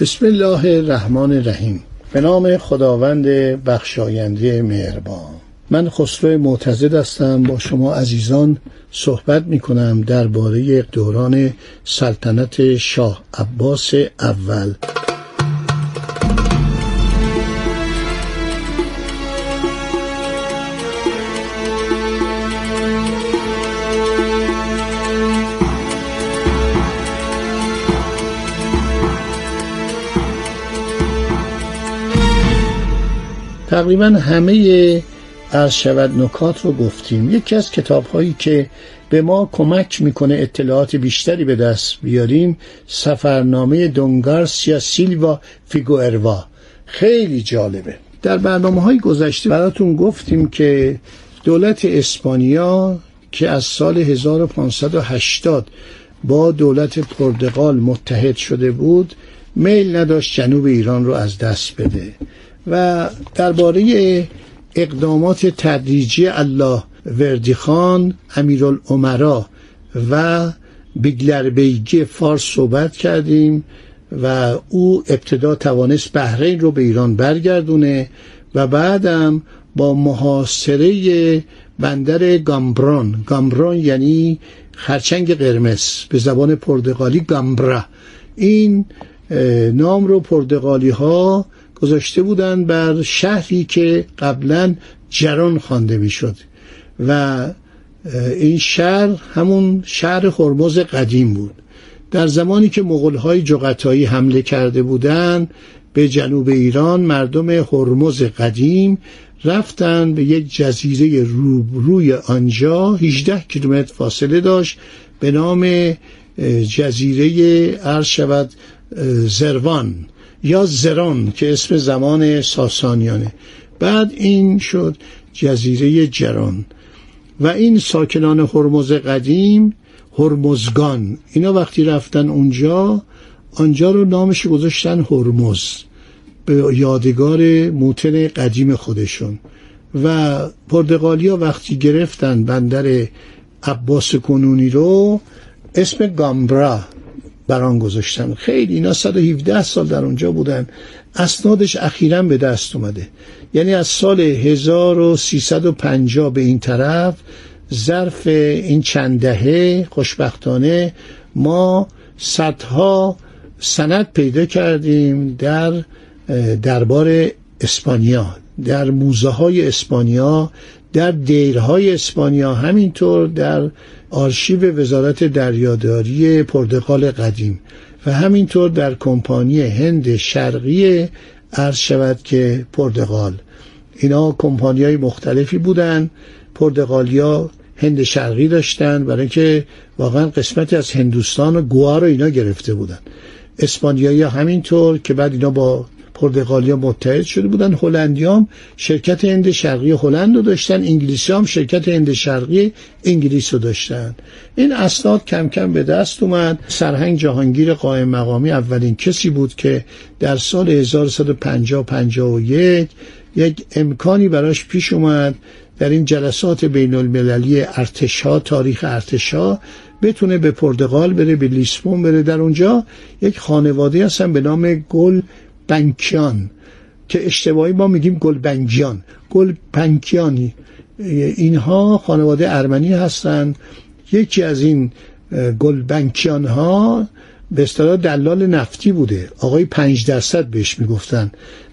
بسم الله الرحمن الرحیم. به نام خداوند بخشاینده مهربان. من خسرو معتزد هستم. با شما عزیزان صحبت می کنم درباره دوران سلطنت شاه عباس اول. تقریبا همه از شود نکات رو گفتیم. یکی از کتاب هایی که به ما کمک می‌کنه اطلاعات بیشتری به دست بیاریم سفرنامه دونگارسیا سیلوا فیگوئروا. خیلی جالبه. در برنامه های گذشته براتون گفتیم که دولت اسپانیا که از سال 1580 با دولت پرتغال متحد شده بود میل نداشت جنوب ایران رو از دست بده. و درباره اقدامات تدریجی الله وردی خان امیرالعمرا و بیگلر بیگی فارس صحبت کردیم و او ابتدا توانست بحرین رو به ایران برگردونه و بعدم با محاصره بندر گامبران. گامبران یعنی خرچنگ قرمز به زبان پرتغالی گامبرا. این نام رو پرتغالی ها گذاشته بودند بر شهری که قبلا جران خوانده می‌شد. و این شهر همون شهر هرمز قدیم بود. در زمانی که مغلهای جغتایی حمله کرده بودند به جنوب ایران مردم هرمز قدیم رفتن به یک جزیره روی آنجا 18 کیلومتر فاصله داشت به نام جزیره عرض شود زروان یا زران که اسم زمان ساسانیانه. بعد این شد جزیره جران. و این ساکنان هرمز قدیم هرمزگان. اینا وقتی رفتن اونجا آنجا رو نامش گذاشتن هرمز. به یادگار موتن قدیم خودشون. و پرتغالیا وقتی گرفتن بندر عباس کنونی رو اسم گامبرا بران گذاشتن خیلی اینا 117 سال در اونجا بودن. اسنادش اخیرا به دست اومده. یعنی از سال 1350 به این طرف ظرف این چند دهه خوشبختانه ما صدها سند پیدا کردیم در دربار اسپانیا در موزه های اسپانیا در دیرهای اسپانیا همینطور در آرشیو وزارت دریاداری پرتغال قدیم و همینطور در کمپانی هند شرقی عرض شود که پرتغال اینا کمپانی های مختلفی بودن پرتغالیا هند شرقی داشتن برای که واقعا قسمتی از هندوستان و گوا رو اینا گرفته بودن. اسپانیایی همینطور که بعد اینا با پرتغالیا متحد شده بودن. هلندیام شرکت هند شرقی هلند رو داشتن. انگلیسی شرکت هند شرقی انگلیس رو داشتن. این اسناد کم کم به دست اومد. سرهنگ جهانگیر قائم مقامی اولین کسی بود که در سال 1150 51 یک امکانی براش پیش اومد در این جلسات بین المللی ارتشا تاریخ ارتشا بتونه به پرتغال بره به لیسبون بره. در اونجا یک خانواده هستن به نام گل بنکیان که اشتباهی ما میگیم گلبنگیان. گل پنکیانی اینها خانواده ارمنی هستند. یکی از این گلبنکیان ها به اصطلاح دلال نفتی بوده. آقای پنج درصد بهش می‌گفتن.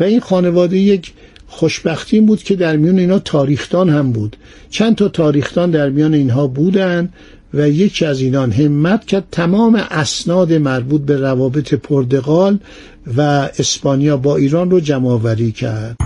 و این خانواده یک خوشبختی بود که در میان اینا تاریختان هم بود. چند تا تاریختان در میان اینها بودن. و یکی از اینان همت کرد تمام اسناد مربوط به روابط پرتغال و اسپانیا با ایران رو جمع کرد.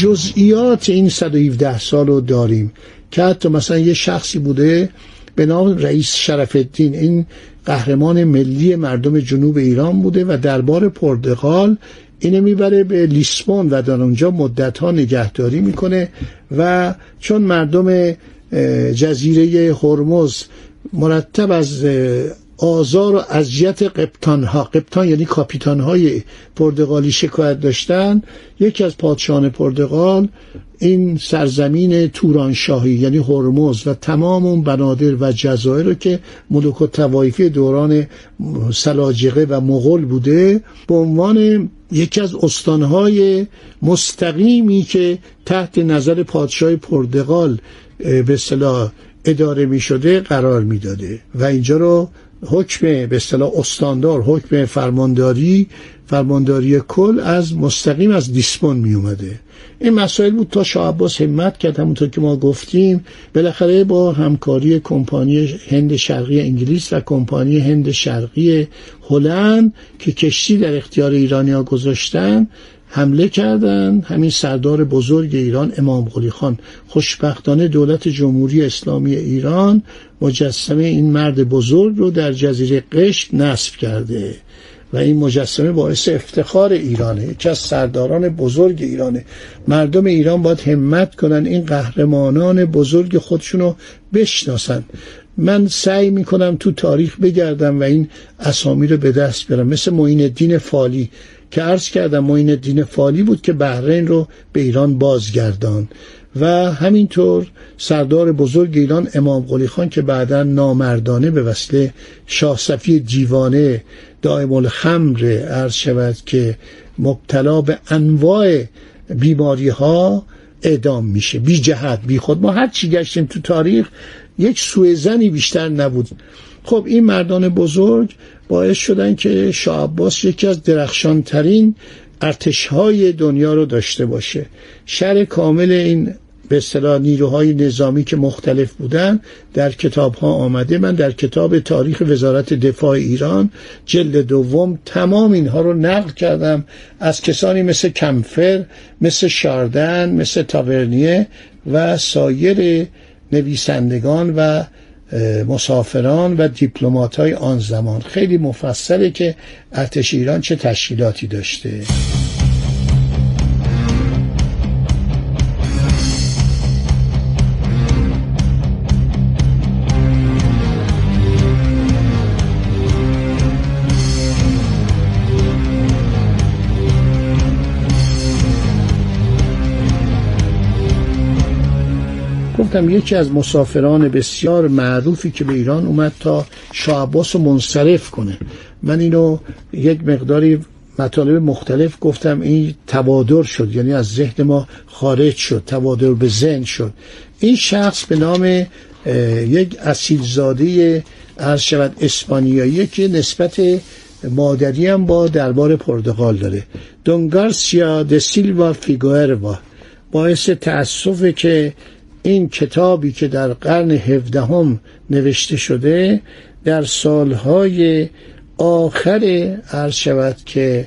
جزئیات این 117 سال رو داریم که حتی مثلا یه شخصی بوده به نام رئیس شرف الدین این قهرمان ملی مردم جنوب ایران بوده و دربار پرتغال اینه می‌بره به لیسبون و در اونجا مدت ها نگهداری می‌کنه و چون مردم جزیره هرمز مرتب از آزار و اذیت قبطان ها قبطان یعنی کاپیتان های پرتغالی شکایت داشتن. یکی از پادشاهان پرتغال این سرزمین تورانشاهی یعنی هرمز و تمام اون بنادر و جزایر رو که ملوک و توایفی دوران سلاجقه و مغول بوده به عنوان یکی از استانهای مستقیمی که تحت نظر پادشاه پرتغال به اصطلاح اداره می شده قرار می‌داده. و اینجا رو حکم به اصطلاح استاندار حکم فرمانداری فرمانداری کل از مستقیم از دیسپون می اومده. این مسائل بود تا شاه عباس همت کرد همونطور که ما گفتیم. بالاخره با همکاری کمپانی هند شرقی انگلیس و کمپانی هند شرقی هلند که کشتی در اختیار ایرانیا گذاشتن حمله کردند. همین سردار بزرگ ایران امام قلی خان. خوشبختانه دولت جمهوری اسلامی ایران مجسمه این مرد بزرگ رو در جزیره قشت نصب کرده و این مجسمه باعث افتخار ایرانه. یکی از سرداران بزرگ ایرانه. مردم ایران باید همت کنن این قهرمانان بزرگ خودشونو بشناسن. من سعی می‌کنم تو تاریخ بگردم و این اسامی رو به دست بیارم. مثل معین الدین فالی. که عرض کردم معین الدین فالی بود که بحرین رو به ایران بازگردان و همینطور سردار بزرگ ایران امام قلی خان که بعدا نامردانه به وسیله شاه صفی دیوانه دائم الخمر عرض شود که مبتلا به انواع بیماری ها اعدام میشه. بی جهت بی خود. ما هر چی گشتیم تو تاریخ یک سوء زنی بیشتر نبود. خب این مردان بزرگ باعث شدن که شاه عباس یکی از درخشانترین ارتشهای دنیا رو داشته باشه. شر کامل این به اصطلاح نیروهای نظامی که مختلف بودن در کتاب ها آمده. من در کتاب تاریخ وزارت دفاع ایران جلد دوم تمام اینها رو نقل کردم از کسانی مثل کمفر مثل شاردن مثل تاورنیه و سایر نویسندگان و مسافران و دیپلمات های آن زمان. خیلی مفصله که ارتش ایران چه تشکیلاتی داشته. گفتم یکی از مسافران بسیار معروفی که به ایران اومد تا شاه عباس رو منصرف کنه. من اینو یک مقداری مطالب مختلف گفتم. این تبادر شد یعنی از ذهن ما خارج شد تبادر به ذهن شد. این شخص به نام یک اصیلزاده عرض شود اسپانیایی که نسبت مادری هم با دربار پرتغال داره. دونگارسیا د سیلوا فیگوئروا. باعث تأسفه که این کتابی که در قرن هفدهم نوشته شده در سالهای آخر عرض شود که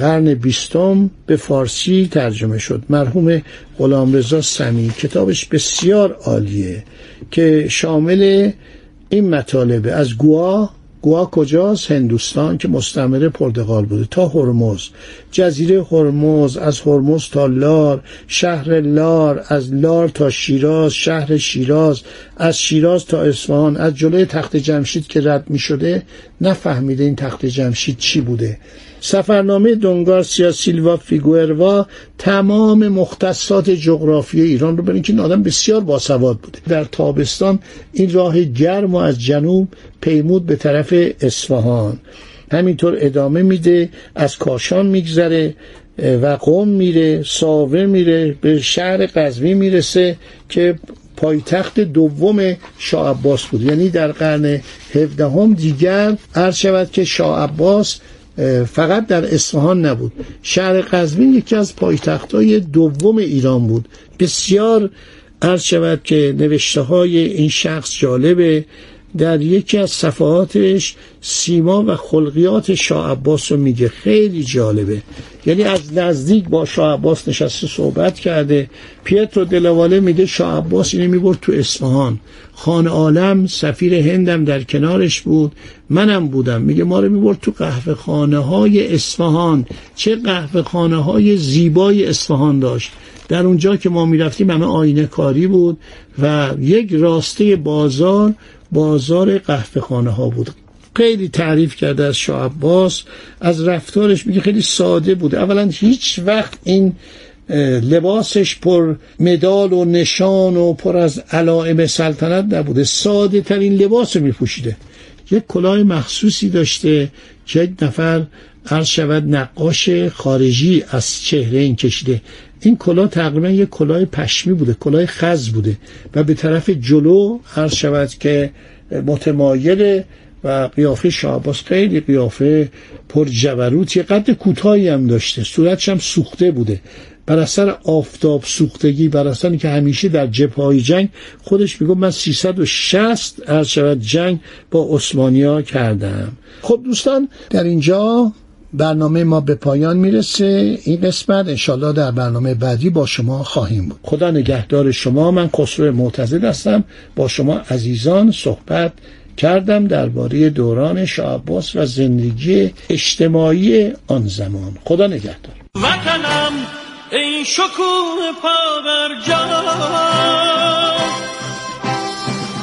قرن بیستم به فارسی ترجمه شد. مرحوم غلامرضا سمی کتابش بسیار عالیه که شامل این مطالبه از گواه گوا کجاست؟ هندوستان که مستعمره پرتغال بوده. تا هرمز. جزیره هرمز از هرمز تا لار شهر لار از لار تا شیراز شهر شیراز از شیراز تا اصفهان از جلوی تخت جمشید که رد می شده نفهمیده این تخت جمشید چی بوده. سفرنامه دونگارسیا سیلوا فیگوروا تمام مختصات جغرافی ایران رو برین که این آدم بسیار باسواد بوده. در تابستان این راه گرم و از جنوب پیمود به طرف اصفهان. همینطور ادامه میده از کاشان میگذره و قوم میره ساوه میره به شهر قزوین می‌رسه که پایتخت دوم شاه عباس بود. یعنی در قرن هفدهم دیگر عرض شود که شاه عباس فقط در اصفهان نبود. شهر قزوین یکی از پایتختهای دوم ایران بود. بسیار عرض شود که نوشته های این شخص جالبه. در یکی از صفحاتش سیما و خلقیات شاه عباس رو میگه. خیلی جالبه. یعنی از نزدیک با شاه عباس نشسته صحبت کرده. پیترو دلواله میگه شاه عباس اینو می‌برد تو اصفهان. خان عالم سفیر هندم در کنارش بود. منم بودم. میگه ما رو می‌برد تو قهوه خانه های اصفهان. چه قهوه خانه های زیبای اصفهان داشت. در اونجا که ما می‌رفتیم همه آینه کاری بود و یک راسته بازار بازار قهوه خانه ها بود. خیلی تعریف کرده از شاه عباس از رفتارش میگه خیلی ساده بود اولا هیچ وقت این لباسش پر مدال و نشان و پر از علائم سلطنت نبوده. ساده ترین لباس رو میپوشیده. یک کلاه مخصوصی داشته که یک نفر عرض شود نقاش خارجی از چهره این کشیده. این کلاه تقریبا یک کلاه پشمی بوده کلاه خز بوده و به طرف جلو عرض شود که متمایل و قیافه شعباس خیلی قیافه پر جبروتی قد کوتاهی هم داشته صورتش هم سوخته بوده. بر اثر آفتاب سوختگی بر اثر که همیشه در جبهه جنگ خودش میگه من 360 از شود جنگ با عثمانیا کردم. خب دوستان در اینجا برنامه ما به پایان می‌رسه. این قسمت انشالله در برنامه بعدی با شما خواهیم بود. خدا نگهدار شما. من خسرو معتزد هستم. با شما عزیزان صحبت کردم درباره دوران شاه و زندگی اجتماعی آن زمان. خدا نگهدار. وطنم ای شکوه جا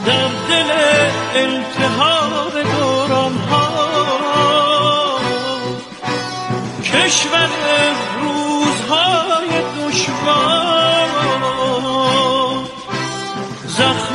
در دل التحاب دوران ها کشور روزهای دشوار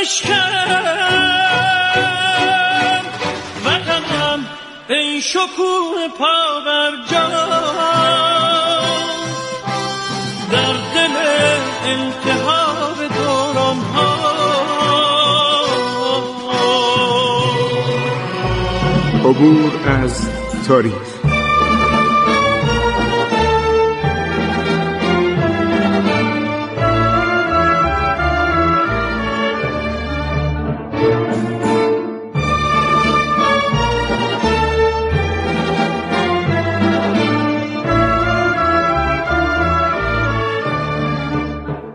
بشکن وطنم ای شکوه پا بر در دل التحاب دوران ها عبور از تاریخ.